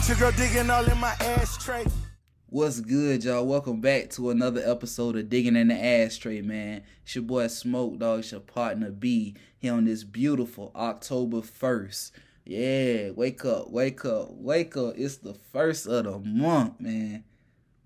Got your girl digging all in my ashtray. What's good, y'all? Welcome back to another episode of Digging in the Ashtray, man. It's your boy Smoke Dog, it's your partner B here on this beautiful October 1st. Yeah, wake up, wake up, wake up. It's the first of the month, man.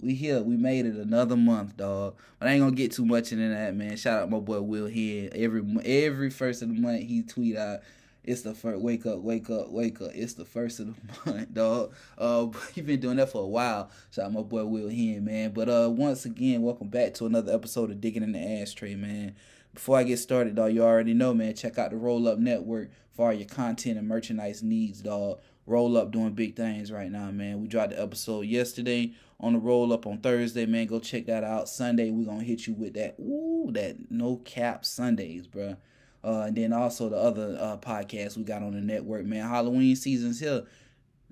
We here, we made it another month, dog. But I ain't gonna get too much into that, man. Shout out my boy Will here. Every every first of the month he tweet out it's the first. Wake up, wake up, wake up. It's the first of the month, dog. Uh, you've been doing that for a while. Shout out my boy Will Hen, man. But uh, once again, welcome back to another episode of Digging in the Ashtray, man. Before I get started, dog, you already know, man. Check out the Roll Up Network for all your content and merchandise needs, dog. Roll Up doing big things right now, man. We dropped the episode yesterday on the Roll Up on Thursday, man. Go check that out. Sunday, we're gonna hit you with that. Ooh, that no cap Sundays, bruh. Uh, and then also the other uh, podcasts we got on the network, man. Halloween season's here.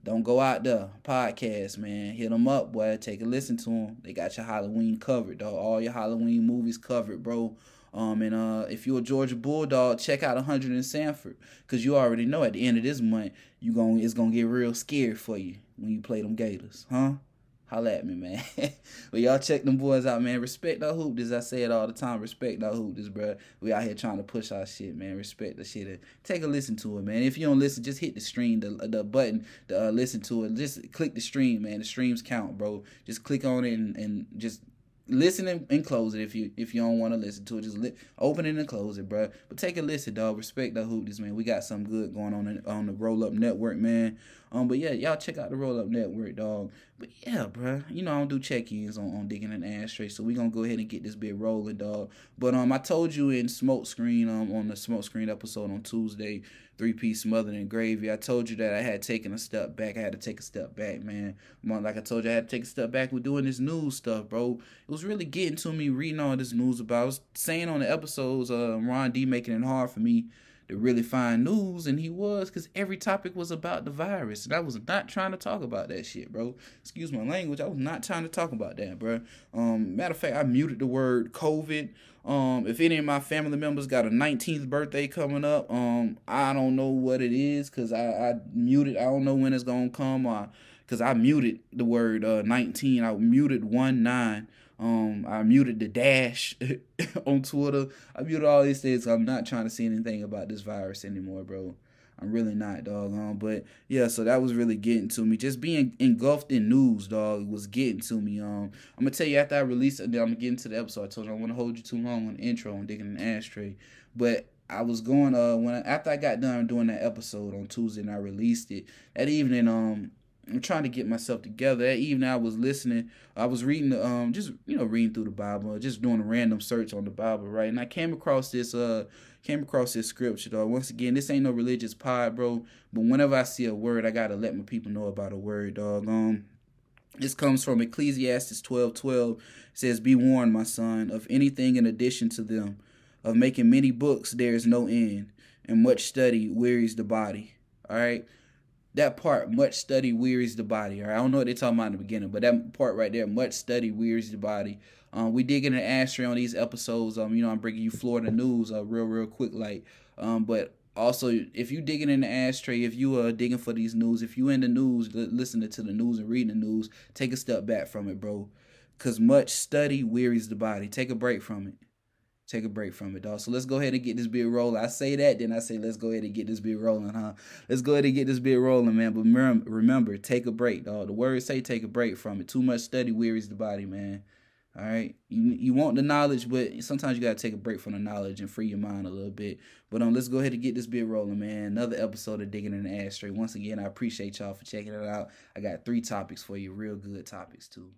Don't go out there. Podcast, man. Hit them up, boy. Take a listen to them. They got your Halloween covered, dog. All your Halloween movies covered, bro. Um, and uh, if you're a Georgia Bulldog, check out 100 in Sanford, cause you already know at the end of this month, you going it's gonna get real scary for you when you play them Gators, huh? Holla at me, man. but y'all check them boys out, man. Respect our hoopers. I say it all the time. Respect our hoopers, bro. We out here trying to push our shit, man. Respect the shit. Take a listen to it, man. If you don't listen, just hit the stream, the the button to uh, listen to it. Just click the stream, man. The streams count, bro. Just click on it and, and just listen and, and, close it if you if you don't want to listen to it. Just li- open it and close it, bro. But take a listen, dog. Respect the hoopers, man. We got some good going on in, on the Roll Up Network, man. Um, but yeah, y'all check out the Roll Up Network, dog. But yeah, bro, you know I don't do check-ins on, on digging an ashtray, so we gonna go ahead and get this bit rolling, dog. But um, I told you in Smoke Screen um on the Smoke Screen episode on Tuesday, three piece smothered in gravy. I told you that I had taken a step back. I had to take a step back, man. Like I told you, I had to take a step back with doing this news stuff, bro. It was really getting to me reading all this news about. I was saying on the episodes, uh, Ron D making it hard for me to really find news, and he was because every topic was about the virus, and I was not trying to talk about that shit, bro. Excuse my language, I was not trying to talk about that, bro. Um, matter of fact, I muted the word COVID. Um, if any of my family members got a 19th birthday coming up, um, I don't know what it is because I, I muted. I don't know when it's gonna come. Or because I muted the word uh 19. I muted one nine. Um, I muted the dash on Twitter. I muted all these things. I'm not trying to see anything about this virus anymore, bro. I'm really not, dog. Um, but yeah, so that was really getting to me. Just being engulfed in news, dog, was getting to me. Um, I'm gonna tell you after I release it, I'm gonna get into the episode. I told you I don't want to hold you too long on the intro on digging an ashtray, but I was going uh when I, after I got done doing that episode on Tuesday and I released it that evening. Um, I'm trying to get myself together. That evening I was listening, I was reading the um just you know reading through the Bible, just doing a random search on the Bible, right? And I came across this uh came across this scripture though. Once again, this ain't no religious pod, bro. But whenever I see a word, I gotta let my people know about a word, dog. Um this comes from Ecclesiastes twelve twelve. It says, Be warned, my son, of anything in addition to them. Of making many books there is no end, and much study wearies the body. All right that part, much study wearies the body. I don't know what they're talking about in the beginning, but that part right there, much study wearies the body. Um, we dig in an ashtray on these episodes. Um, you know, I'm bringing you Florida news, uh, real, real quick, like. Um, but also, if you digging in the ashtray, if you are digging for these news, if you in the news, listening to the news and reading the news, take a step back from it, bro. Cause much study wearies the body. Take a break from it take a break from it, dog. So let's go ahead and get this bit rolling. I say that, then I say let's go ahead and get this bit rolling, huh? Let's go ahead and get this bit rolling, man. But remember, take a break, dog. The words say take a break from it. Too much study wearies the body, man. All right, you you want the knowledge, but sometimes you gotta take a break from the knowledge and free your mind a little bit. But um, let's go ahead and get this bit rolling, man. Another episode of digging in the ashtray. Once again, I appreciate y'all for checking it out. I got three topics for you, real good topics too.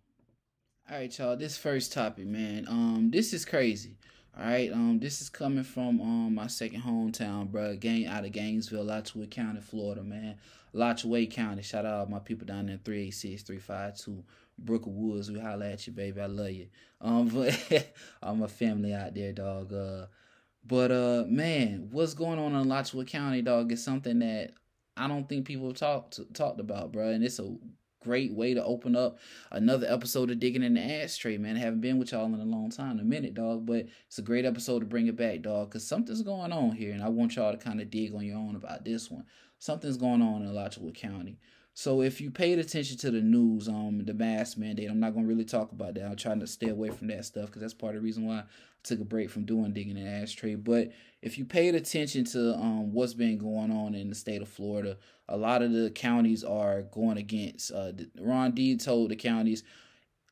All right, y'all. This first topic, man. Um, this is crazy. All right, um, this is coming from um my second hometown, bro. Gang out of Gainesville, Alachua County, Florida, man. Alachua County. Shout out my people down there, 386 352 Brooker Woods. We holla at you, baby. I love you. Um, but all my family out there, dog. Uh, but uh, man, what's going on in Alachua County, dog, is something that I don't think people have talked talked about, bro. And it's a great way to open up another episode of Digging in the Ashtray, man. I haven't been with y'all in a long time, a minute, dog, but it's a great episode to bring it back, dog, because something's going on here, and I want y'all to kind of dig on your own about this one. Something's going on in Alachua County. So if you paid attention to the news, um, the mask mandate, I'm not gonna really talk about that. I'm trying to stay away from that stuff because that's part of the reason why I took a break from doing digging an ashtray. But if you paid attention to um what's been going on in the state of Florida, a lot of the counties are going against. Uh, Ron D told the counties,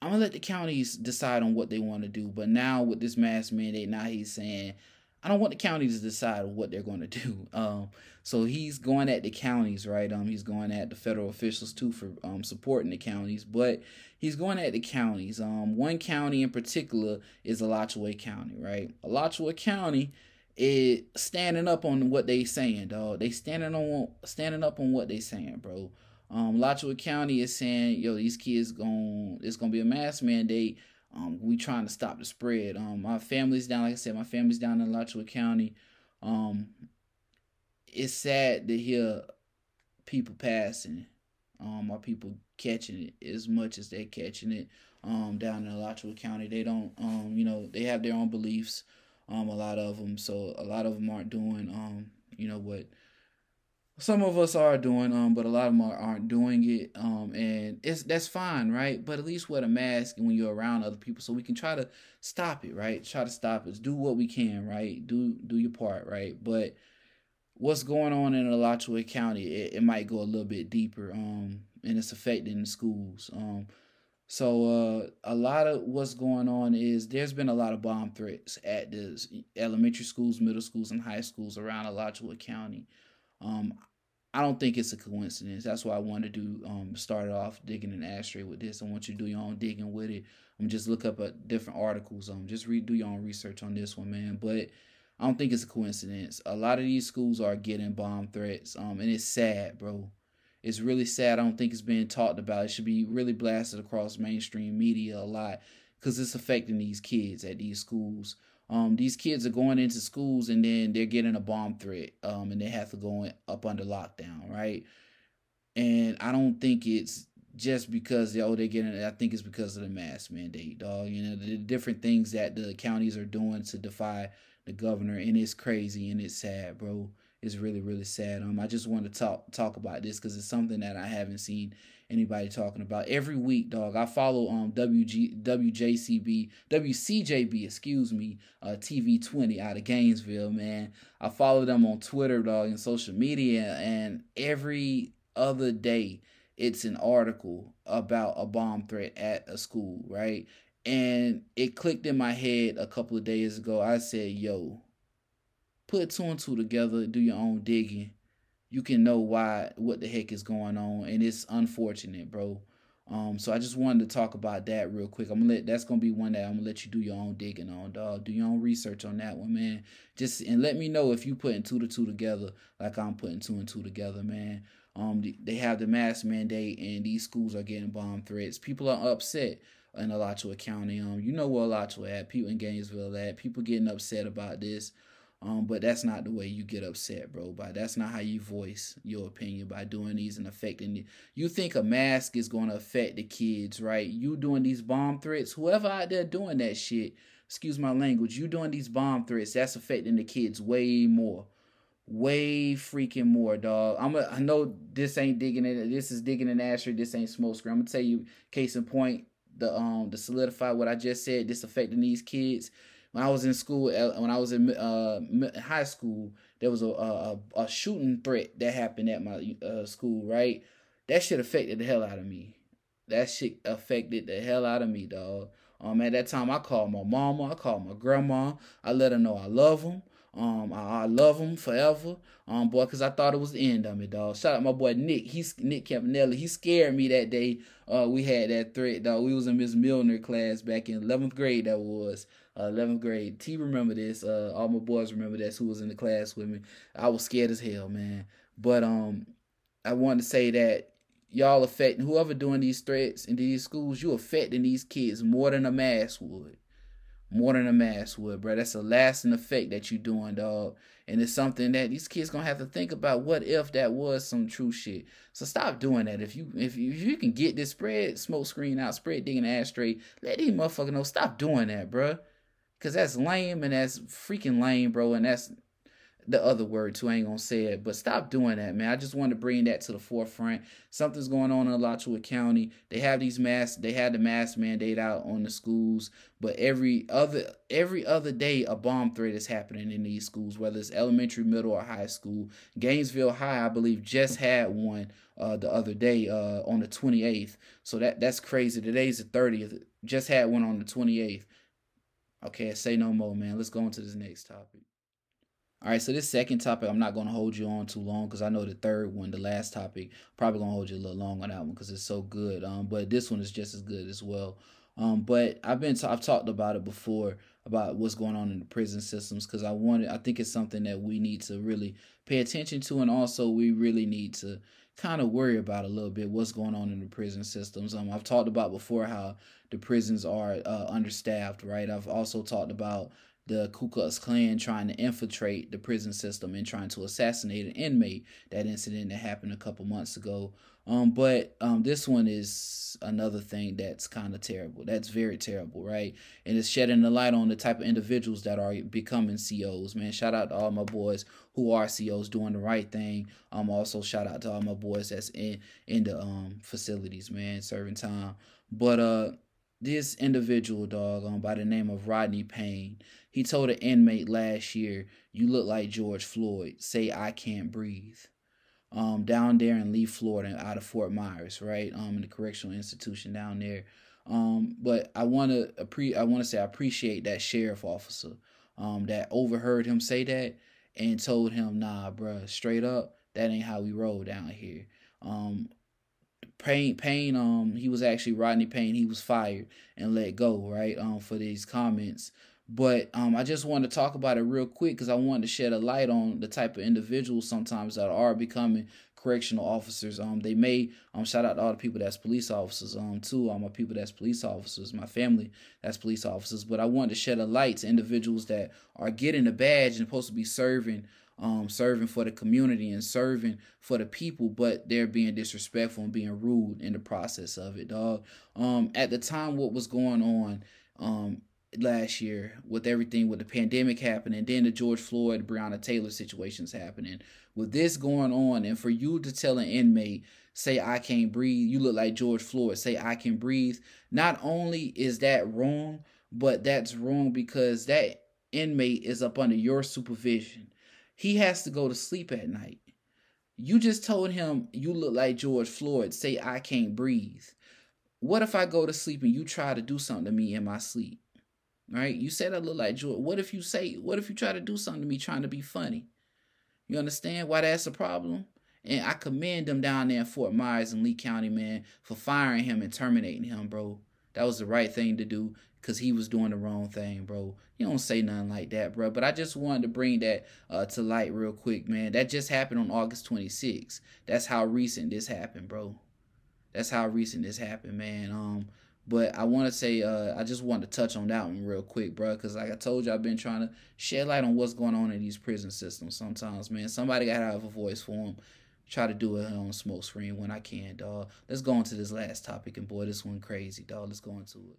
"I'm gonna let the counties decide on what they want to do." But now with this mask mandate, now he's saying I don't want the counties to decide what they're going to do. Um, so he's going at the counties, right? Um, he's going at the federal officials too for um supporting the counties, but he's going at the counties. Um, one county in particular is Alachua County, right? Alachua County is standing up on what they saying, dog. They standing on standing up on what they saying, bro. Um, Alachua County is saying, yo, these kids going it's gonna be a mask mandate um, we trying to stop the spread. Um, my family's down, like I said, my family's down in Alachua County. Um, it's sad to hear people passing, um, people catching it as much as they're catching it. Um, down in Alachua County, they don't, um, you know, they have their own beliefs. Um, a lot of them, so a lot of them aren't doing, um, you know what some of us are doing um but a lot of them aren't doing it um and it's that's fine right? But at least wear a mask when you're around other people so we can try to stop it right? Try to stop it do what we can right? Do do your part right? But what's going on in Alachua County it, it might go a little bit deeper um and it's affecting the schools um. So uh, a lot of what's going on is there's been a lot of bomb threats at the elementary schools, middle schools, and high schools around Alachua County. Um, I don't think it's a coincidence. That's why I wanted to do um start off digging an ashtray with this. I want you to do your own digging with it. I'm um, just look up at different articles. Um, just do your own research on this one, man. But I don't think it's a coincidence. A lot of these schools are getting bomb threats. Um, and it's sad, bro. It's really sad. I don't think it's being talked about. It should be really blasted across mainstream media a lot because it's affecting these kids at these schools um, these kids are going into schools and then they're getting a bomb threat um, and they have to go in, up under lockdown, right? And I don't think it's just because oh they're getting I think it's because of the mask mandate, dog. You know the different things that the counties are doing to defy the governor, and it's crazy and it's sad, bro. It's really really sad. Um, I just want to talk talk about this because it's something that I haven't seen anybody talking about. Every week, dog, I follow um WG WJCB WCJB, excuse me, uh TV 20 out of Gainesville, man. I follow them on Twitter, dog, and social media, and every other day it's an article about a bomb threat at a school, right? And it clicked in my head a couple of days ago. I said, yo, put two and two together, do your own digging you can know why what the heck is going on and it's unfortunate bro. Um so i just wanted to talk about that real quick. I'm gonna let that's gonna be one that i'm gonna let you do your own digging on dog do your own research on that one man. Just and let me know if you putting two to two together like i'm putting two and two together man. Um they have the mask mandate and these schools are getting bomb threats. People are upset in Alachua County. Um, you know where Alachua at, people in Gainesville at, people getting upset about this. Um, but that's not the way you get upset, bro. But that's not how you voice your opinion by doing these and affecting it. You think a mask is going to affect the kids, right? You doing these bomb threats, whoever out there doing that shit, excuse my language, you doing these bomb threats, that's affecting the kids way more. Way freaking more, dog. I'm a, I know this ain't digging in. This is digging in ashtray. This ain't smoke screen. I'm gonna tell you, case in point, the um to solidify what I just said. This affecting these kids when I was in school, when I was in uh, high school, there was a, a, a shooting threat that happened at my uh, school. Right, that shit affected the hell out of me. That shit affected the hell out of me, dog. Um, at that time, I called my mama, I called my grandma. I let her know I love them. Um, I, I love him forever. Um, boy, cause I thought it was the end of me, dog. Shout out my boy Nick. He's Nick Campanelli. He scared me that day. Uh, we had that threat, dog. We was in Miss Milner class back in 11th grade. That was uh, 11th grade. T remember this. Uh, all my boys remember this. Who was in the class with me? I was scared as hell, man. But um, I wanted to say that y'all affecting whoever doing these threats in these schools. You affecting these kids more than a mask would more than a mask would, bro. That's a lasting effect that you doing, dog. And it's something that these kids gonna have to think about. What if that was some true shit? So stop doing that. If you if you, if you can get this spread smoke screen out, spread digging ass straight, let these motherfuckers know. Stop doing that, bro. Cause that's lame and that's freaking lame, bro. And that's the other word too. I ain't gonna say it, but stop doing that, man. I just want to bring that to the forefront. Something's going on in Alachua County. They have these masks. They had the mask mandate out on the schools, but every other every other day a bomb threat is happening in these schools, whether it's elementary, middle, or high school. Gainesville High, I believe, just had one uh, the other day uh, on the 28th. So that that's crazy. Today's the 30th. Just had one on the 28th. Okay, say no more, man. Let's go on to this next topic. All right, so this second topic, I'm not going to hold you on too long because I know the third one, the last topic, probably going to hold you a little long on that one because it's so good. Um, but this one is just as good as well. Um, but I've been t- I've talked about it before about what's going on in the prison systems because I wanted I think it's something that we need to really pay attention to and also we really need to kind of worry about a little bit what's going on in the prison systems. Um, I've talked about before how the prisons are uh, understaffed, right? I've also talked about the Ku Klux Klan trying to infiltrate the prison system and trying to assassinate an inmate. That incident that happened a couple months ago. Um, but um, this one is another thing that's kind of terrible. That's very terrible, right? And it's shedding the light on the type of individuals that are becoming COs. Man, shout out to all my boys who are COs doing the right thing. Um, also shout out to all my boys that's in in the um facilities, man, serving time. But uh, this individual dog um, by the name of Rodney Payne, he told an inmate last year, "You look like George Floyd. Say I can't breathe." Um, down there in Lee, Florida, out of Fort Myers, right? Um, in the correctional institution down there. Um, but I want to appre- I want to say I appreciate that sheriff officer, um, that overheard him say that and told him, "Nah, bruh, straight up, that ain't how we roll down here." Um, Payne, Payne, um, he was actually Rodney Payne. He was fired and let go, right, um, for these comments. But um, I just want to talk about it real quick because I wanted to shed a light on the type of individuals sometimes that are becoming correctional officers. Um, they may um shout out to all the people that's police officers. Um, too, all my people that's police officers, my family that's police officers. But I wanted to shed a light to individuals that are getting a badge and supposed to be serving um, serving for the community and serving for the people, but they're being disrespectful and being rude in the process of it, dog. Um, at the time, what was going on, um, last year with everything with the pandemic happening, then the George Floyd, Breonna Taylor situations happening. With this going on, and for you to tell an inmate, say I can't breathe, you look like George Floyd, say I can breathe. Not only is that wrong, but that's wrong because that inmate is up under your supervision. He has to go to sleep at night. You just told him you look like George Floyd, say I can't breathe. What if I go to sleep and you try to do something to me in my sleep? Right? You said I look like George. What if you say, what if you try to do something to me trying to be funny? You understand why that's a problem? And I commend them down there in Fort Myers and Lee County, man, for firing him and terminating him, bro. That was the right thing to do because he was doing the wrong thing, bro. You don't say nothing like that, bro. But I just wanted to bring that uh, to light real quick, man. That just happened on August 26th. That's how recent this happened, bro. That's how recent this happened, man. Um, but I want to say, uh, I just want to touch on that one real quick, bro, because like I told you, I've been trying to shed light on what's going on in these prison systems. Sometimes, man, somebody got to have a voice for them. Try to do it on smoke screen when I can, dog. Let's go into this last topic, and boy, this one crazy, dog. Let's go into it.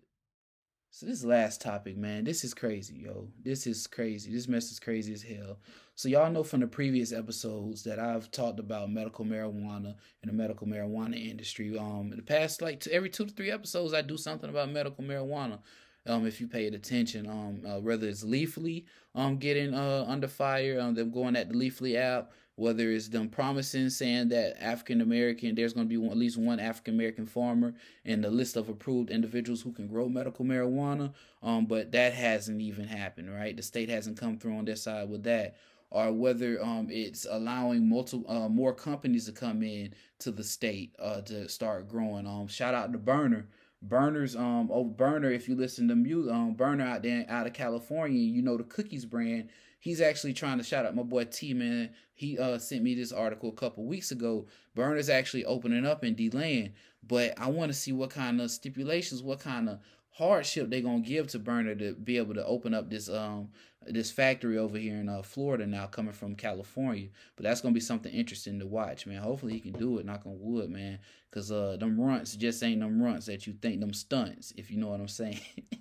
So this last topic, man, this is crazy, yo. This is crazy. This mess is crazy as hell. So y'all know from the previous episodes that I've talked about medical marijuana and the medical marijuana industry. Um, in the past, like two, every two to three episodes, I do something about medical marijuana. Um, if you paid attention, um, uh, whether it's Leafly, um, getting uh under fire, um, them going at the Leafly app, whether it's them promising saying that African American, there's going to be one, at least one African American farmer in the list of approved individuals who can grow medical marijuana. Um, but that hasn't even happened, right? The state hasn't come through on their side with that. Or whether um, it's allowing multiple uh, more companies to come in to the state uh, to start growing. Um, shout out to Burner, Burners, um, oh Berner, if you listen to music, um, Berner out there out of California, you know the cookies brand he's actually trying to shout out my boy T man. He uh sent me this article a couple weeks ago. Berner's actually opening up in DeLand, but I want to see what kind of stipulations, what kind of hardship they're gonna give to Berner to be able to open up this um this factory over here in uh, Florida now coming from California. But that's gonna be something interesting to watch, man. Hopefully he can do it. Knock on wood, man. Cause uh, them runts just ain't them runts that you think them stunts. If you know what I'm saying.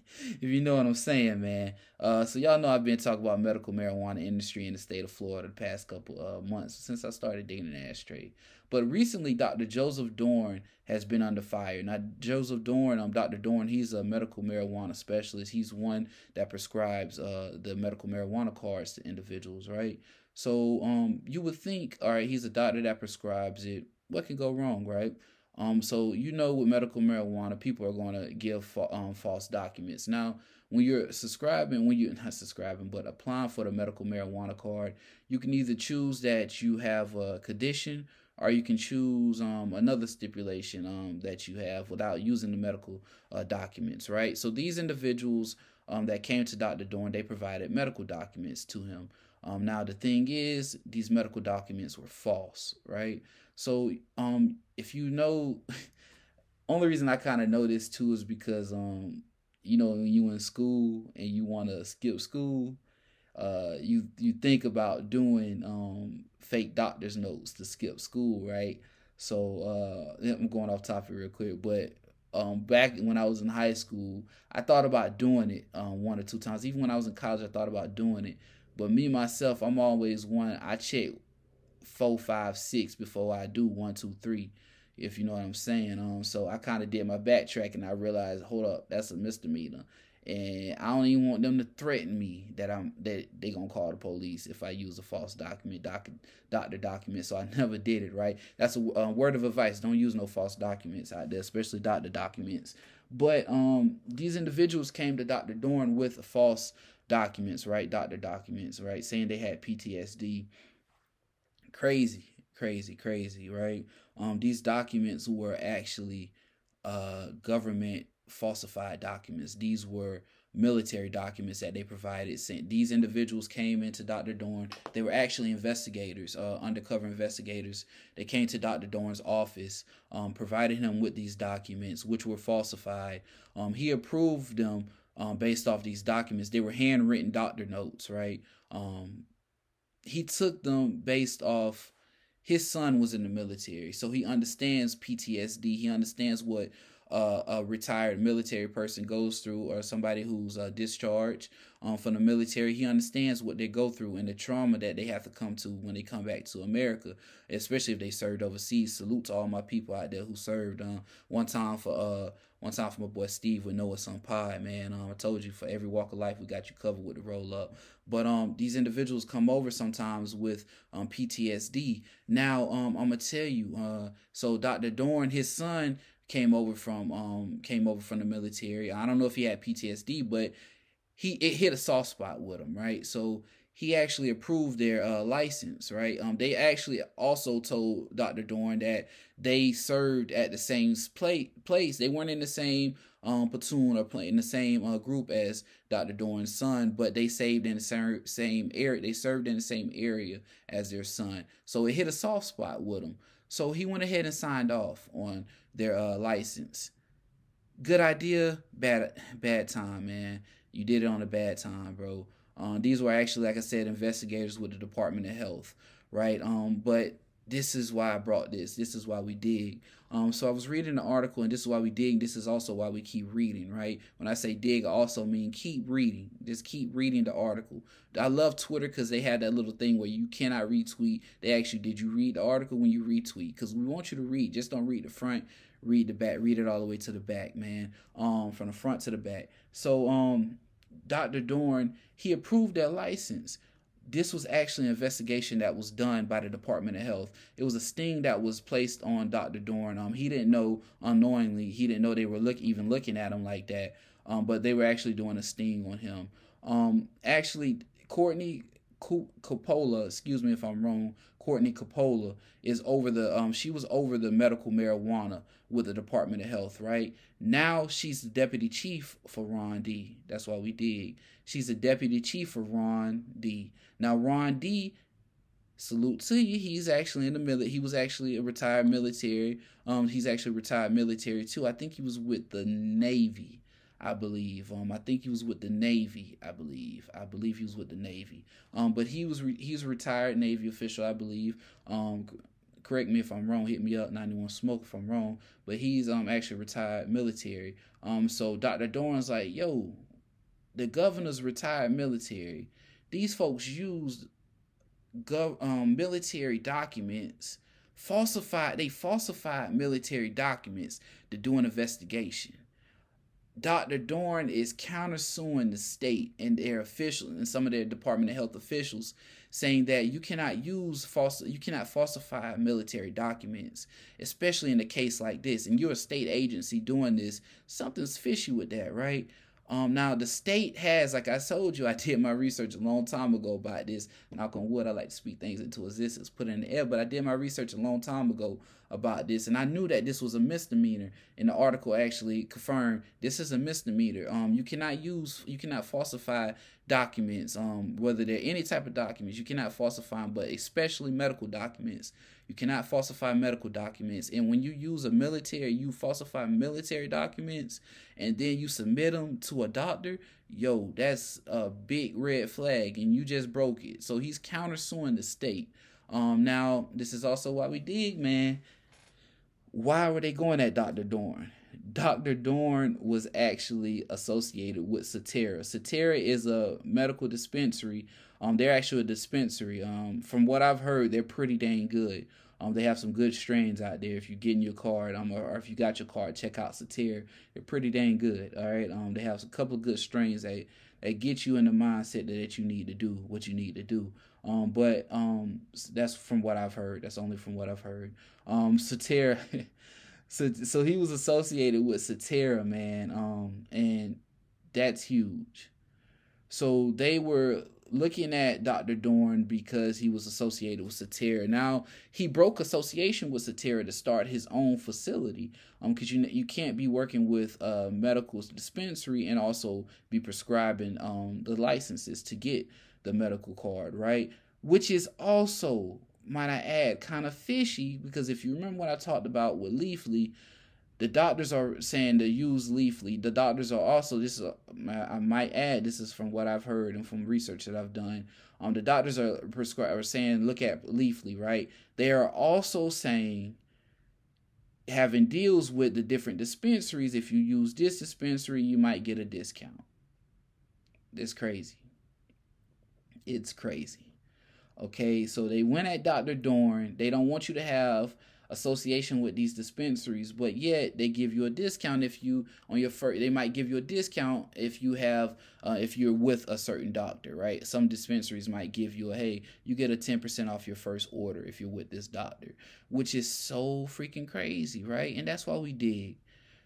if you know what I'm saying, man. Uh, so y'all know I've been talking about medical marijuana industry in the state of Florida the past couple uh months since I started digging an ashtray. But recently, Dr. Joseph Dorn has been under fire. Now, Joseph Dorn, um, Dr. Dorn, he's a medical marijuana specialist. He's one that prescribes uh the medical marijuana cards to individuals, right? So, um, you would think, all right, he's a doctor that prescribes it. What can go wrong, right? Um, so you know, with medical marijuana, people are going to give fa- um, false documents. Now, when you're subscribing, when you're not subscribing, but applying for the medical marijuana card, you can either choose that you have a condition or you can choose um, another stipulation um, that you have without using the medical uh, documents, right? So these individuals um, that came to Dr. Dorn, they provided medical documents to him. Um, now the thing is, these medical documents were false, right? So um, if you know, only reason I kind of know this too is because um, you know, when you in school and you want to skip school, uh, you you think about doing um fake doctor's notes to skip school, right? So uh, I'm going off topic real quick, but um, back when I was in high school, I thought about doing it um, one or two times. Even when I was in college, I thought about doing it. But me myself, I'm always one. I check four, five, six before I do one, two, three. If you know what I'm saying. Um, so I kind of did my backtrack and I realized, hold up, that's a misdemeanor and I don't even want them to threaten me that I'm that they gonna call the police if I use a false document, doc, doctor document. So I never did it. Right? That's a, a word of advice. Don't use no false documents out there, especially doctor documents. But um, these individuals came to Dr. Dorn with false documents, right? Doctor documents, right? Saying they had PTSD. Crazy, crazy, crazy, right? Um, these documents were actually uh government falsified documents. These were military documents that they provided. These individuals came into Dr. Dorn. They were actually investigators, uh, undercover investigators. They came to Dr. Dorn's office, um, provided him with these documents, which were falsified. Um, he approved them um, based off these documents. They were handwritten doctor notes, right? Um, he took them based off his son was in the military, so he understands PTSD. He understands what uh, a retired military person goes through or somebody who's uh, discharged um, from the military, he understands what they go through and the trauma that they have to come to when they come back to America, especially if they served overseas. Salute to all my people out there who served. Um, one time for uh, one time for my boy Steve with Noah Sun pie man. Um, I told you for every walk of life we got you covered with the roll up. But um, these individuals come over sometimes with um PTSD. Now um, I'm gonna tell you. Uh, so Dr. Dorn, his son came over from um came over from the military. I don't know if he had PTSD, but he it hit a soft spot with him, right? So he actually approved their uh, license, right? Um, they actually also told Dr. Dorn that they served at the same play, place. They weren't in the same um, platoon or in the same uh, group as Dr. Dorn's son, but they saved in the same, same area. They served in the same area as their son. So it hit a soft spot with him. So he went ahead and signed off on their uh, license. Good idea, bad bad time, man. You did it on a bad time, bro. Um, these were actually, like I said, investigators with the Department of Health, right? Um, but this is why I brought this. This is why we dig. Um, so I was reading the article, and this is why we dig. This is also why we keep reading, right? When I say dig, I also mean keep reading. Just keep reading the article. I love Twitter because they had that little thing where you cannot retweet. They actually did you read the article when you retweet? Because we want you to read. Just don't read the front. Read the back. Read it all the way to the back, man. Um, from the front to the back. So um, Dr. Dorn he approved that license this was actually an investigation that was done by the Department of Health. It was a sting that was placed on Dr. Dorn. Um, he didn't know unknowingly. He didn't know they were look even looking at him like that. Um, but they were actually doing a sting on him. Um, actually, Courtney Coppola, excuse me if I'm wrong, Courtney Coppola is over the um she was over the medical marijuana with the Department of Health, right? Now she's the deputy chief for Ron D. That's why we dig. She's the deputy chief for Ron D. Now Ron D salute to you. He's actually in the military. He was actually a retired military. Um, he's actually retired military too. I think he was with the Navy. I believe. Um, I think he was with the Navy. I believe. I believe he was with the Navy. Um, but he was re- he's a retired Navy official, I believe. Um, correct me if I'm wrong. Hit me up, 91 Smoke if I'm wrong. But he's um actually retired military. Um, so Dr. Dorn's like, yo, the governor's retired military. These folks used gov um military documents falsified they falsified military documents to do an investigation Dr. Dorn is countersuing the state and their officials and some of their Department of Health officials, saying that you cannot use false, you cannot falsify military documents, especially in a case like this. And you're a state agency doing this. Something's fishy with that, right? Um, now the state has, like I told you, I did my research a long time ago about this. Knock on wood, I like to speak things into existence, put it in the air. But I did my research a long time ago about this, and I knew that this was a misdemeanor. And the article actually confirmed this is a misdemeanor. Um, you cannot use, you cannot falsify documents. Um, whether they're any type of documents, you cannot falsify them, but especially medical documents. You cannot falsify medical documents. And when you use a military, you falsify military documents, and then you submit them to a doctor. Yo, that's a big red flag, and you just broke it. So he's countersuing the state. Um, now this is also why we dig, man why were they going at Dr. Dorn? Dr. Dorn was actually associated with Surterra. Surterra is a medical dispensary. Um, they're actually a dispensary. Um, from what I've heard, they're pretty dang good. Um, they have some good strains out there. If you get in your card, um, or, or if you got your card, check out Surterra. They're pretty dang good. All right. Um, they have a couple of good strains that that get you in the mindset that, that you need to do what you need to do. Um, but um, that's from what I've heard. That's only from what I've heard. Um, Surterra, so so he was associated with Surterra, man. Um, and that's huge. So they were looking at Dr. Dorn because he was associated with Surterra. Now he broke association with Surterra to start his own facility. Um, because you you can't be working with a medical dispensary and also be prescribing um the licenses to get the medical card, right? Which is also, might I add, kind of fishy because if you remember what I talked about with Leafly, the doctors are saying to use Leafly. The doctors are also this is a, I might add this is from what I've heard and from research that I've done. Um, the doctors are prescribe are saying look at Leafly, right? They are also saying having deals with the different dispensaries. If you use this dispensary, you might get a discount. It's crazy. It's crazy. Okay, so they went at Dr. Dorn. They don't want you to have association with these dispensaries, but yet they give you a discount if you on your first. They might give you a discount if you have uh, if you're with a certain doctor, right? Some dispensaries might give you a hey, you get a ten percent off your first order if you're with this doctor, which is so freaking crazy, right? And that's why we dig.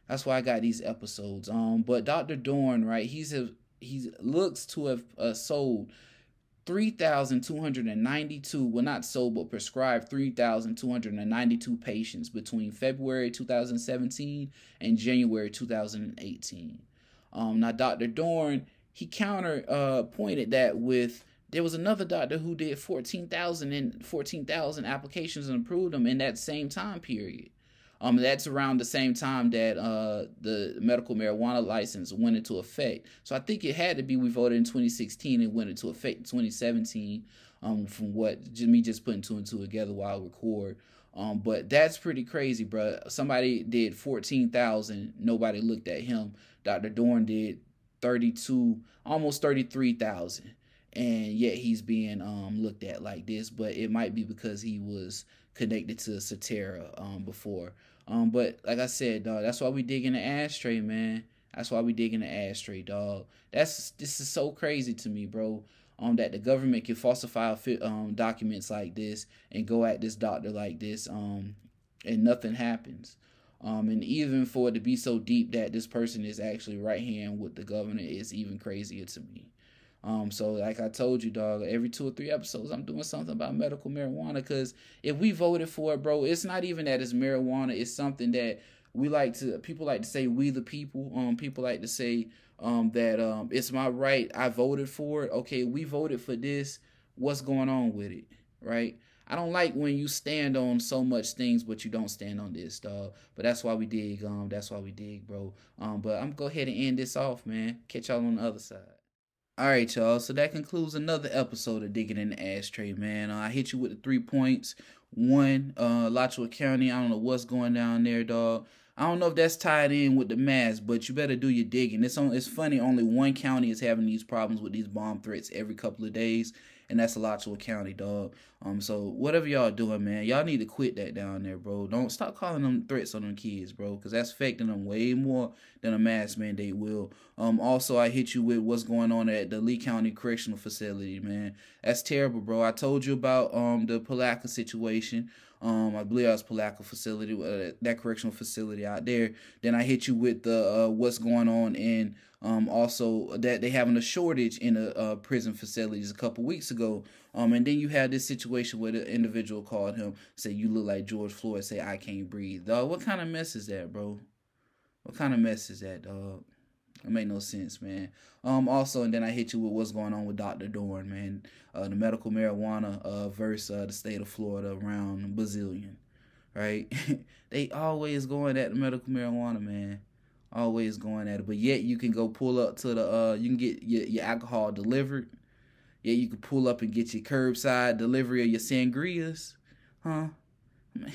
That's why I got these episodes. Um, but Dr. Dorn, right? He's a he looks to have uh, sold 3,292, well, not sold, but prescribed 3,292 patients between February 2017 and January 2018. Um, now, Dr. Dorn, he counter uh, pointed that with there was another doctor who did 14,000 and 14,000 applications and approved them in that same time period. Um, that's around the same time that uh, the medical marijuana license went into effect. So I think it had to be we voted in 2016 and went into effect in 2017. Um, from what me just putting two and two together while I record. Um, but that's pretty crazy, bro. Somebody did 14,000. Nobody looked at him. Dr. Dorn did 32, almost 33,000. And yet he's being um, looked at like this. But it might be because he was connected to Surterra um, before. Um, but like I said, dog, that's why we dig in the ashtray, man. That's why we dig in the ashtray, dog. That's this is so crazy to me, bro. Um, that the government can falsify um documents like this and go at this doctor like this, um, and nothing happens. Um, and even for it to be so deep that this person is actually right hand with the governor is even crazier to me. Um, so like I told you, dog, every two or three episodes, I'm doing something about medical marijuana. Because if we voted for it, bro, it's not even that it's marijuana. It's something that we like to. People like to say we the people. Um, people like to say um that um it's my right. I voted for it. Okay, we voted for this. What's going on with it, right? I don't like when you stand on so much things, but you don't stand on this, dog. But that's why we dig. Um, that's why we dig, bro. Um, but I'm gonna go ahead and end this off, man. Catch y'all on the other side. All right, y'all. So that concludes another episode of Digging in the Ashtray, man. Uh, I hit you with the three points. One, uh, Alachua County. I don't know what's going down there, dog. I don't know if that's tied in with the mass, but you better do your digging. It's on. It's funny. Only one county is having these problems with these bomb threats every couple of days, and that's a lot to a County, dog. Um, so whatever y'all doing, man, y'all need to quit that down there, bro. Don't stop calling them threats on them kids, bro, because that's affecting them way more than a mask mandate will. Um, also I hit you with what's going on at the Lee County Correctional Facility, man. That's terrible, bro. I told you about um the Palatka situation. Um, I believe I was Palatka facility, uh, that correctional facility out there. Then I hit you with the uh, what's going on in um, also that they having a shortage in a uh, prison facilities a couple weeks ago. Um, and then you had this situation where the individual called him, say you look like George Floyd, say I can't breathe. Dog, what kind of mess is that, bro? What kind of mess is that, dog? It made no sense, man. Um, also, and then I hit you with what's going on with Dr. Dorn, man. Uh, the medical marijuana uh, versus uh, the state of Florida around Bazillion, right? they always going at the medical marijuana, man always going at it. But yet you can go pull up to the uh you can get your, your alcohol delivered. Yeah, you can pull up and get your curbside delivery of your sangrias. Huh?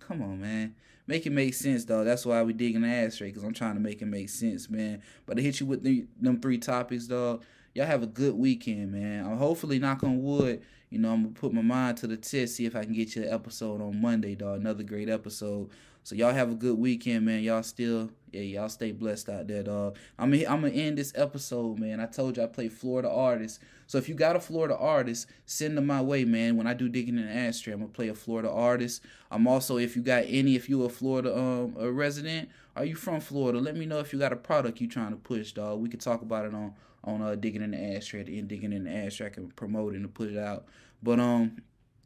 Come on, man. Make it make sense, though. That's why we digging the ass straight, because I'm trying to make it make sense, man. But I hit you with the, them three topics, dog. Y'all have a good weekend, man. I'm hopefully, knock on wood, you know, I'm going to put my mind to the test, see if I can get you an episode on Monday, dog. Another great episode. So y'all have a good weekend, man. Y'all still, yeah, y'all stay blessed out there, dog. I'm I'm gonna end this episode, man. I told you I play Florida artists. So if you got a Florida artist, send them my way, man. When I do digging in the ashtray, I'm gonna play a Florida artist. I'm also, if you got any, if you a Florida um a resident, are you from Florida? Let me know if you got a product you trying to push, dog. We could talk about it on on uh digging in the ashtray, the end digging in the ashtray. I can promote it and put it out. But um,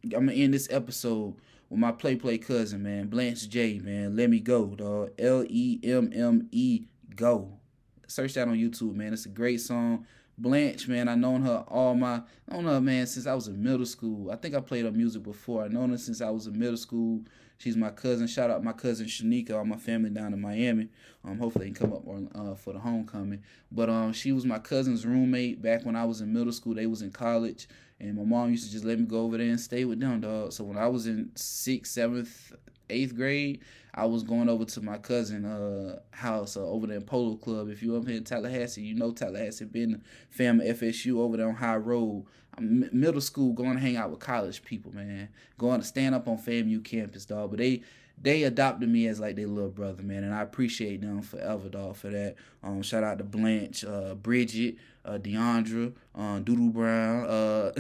I'm gonna end this episode with my play play cousin, man, Blanche J, man. Let me go, dog. L E M M E go. Search that on YouTube, man. It's a great song. Blanche, man, I known her all my I known her, man, since I was in middle school. I think I played her music before. I known her since I was in middle school. She's my cousin. Shout out my cousin Shanika, all my family down in Miami. Um, hopefully they can come up on, uh, for the homecoming. But um, she was my cousin's roommate back when I was in middle school. They was in college, and my mom used to just let me go over there and stay with them, dog. So when I was in sixth, seventh, eighth grade, I was going over to my cousin' uh, house uh, over there in Polo Club. If you up here in Tallahassee, you know Tallahassee been fam FSU over there on High Road. I'm middle school going to hang out with college people, man. Going to stand up on FAMU campus, dog. But they they adopted me as like their little brother, man, and I appreciate them forever, dog, for that. Um, shout out to Blanche, uh, Bridget, uh, Deandra, um, Doodle Brown, uh,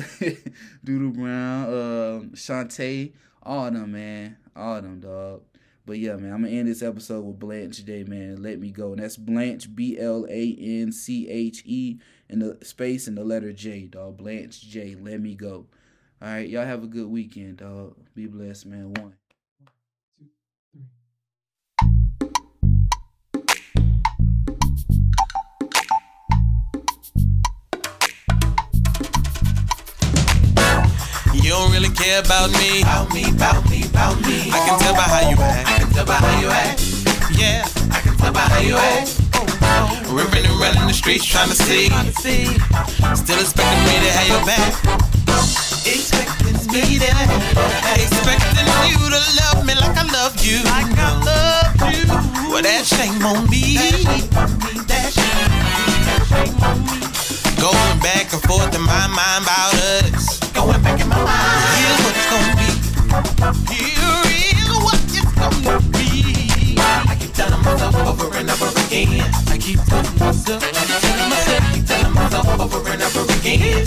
Doodle Brown, uh, Shantae, all them, man, all them, dog. But yeah, man, I'm gonna end this episode with Blanche J, man. Let me go, and that's Blanche B L A N C H E in the space and the letter J, dog. Blanche J. Let me go. All right, y'all have a good weekend, dog. Be blessed, man. One. You don't really care about me. About me, about me, about me. I can tell by how you act. I can tell by how you act. Yeah. I can tell by how you act. Ripping and running the streets trying to see. Still expecting me to have your back. Expecting me to Expecting you to love me like I love you. Like I love you. Well, that shame on me. That shame on me, that shame on me. Going back and forth in my mind about us. Going back in my mind. Here's what it's gonna be. Here is what it's gonna be. I keep telling myself over and over again. I keep telling myself, telling myself, Keep telling myself over and over again.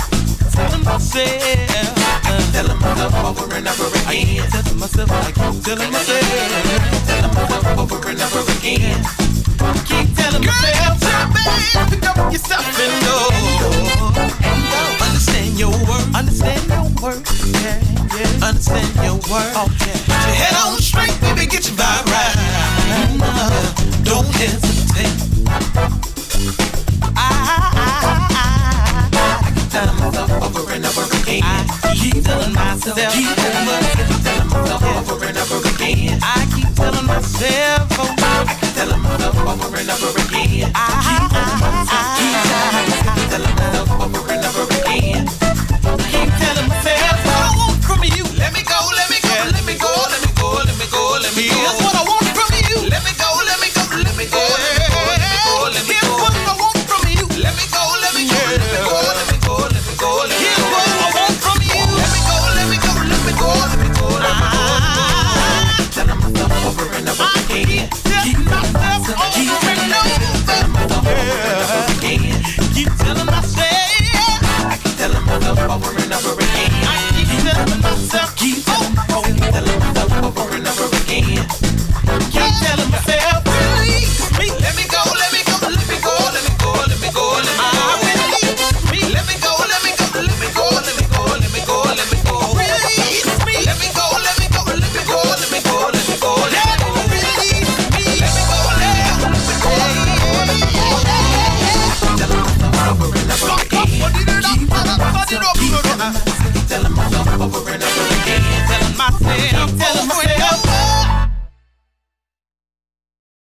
telling myself. I keep Telling myself over and over I again. keep telling myself, I keep telling myself.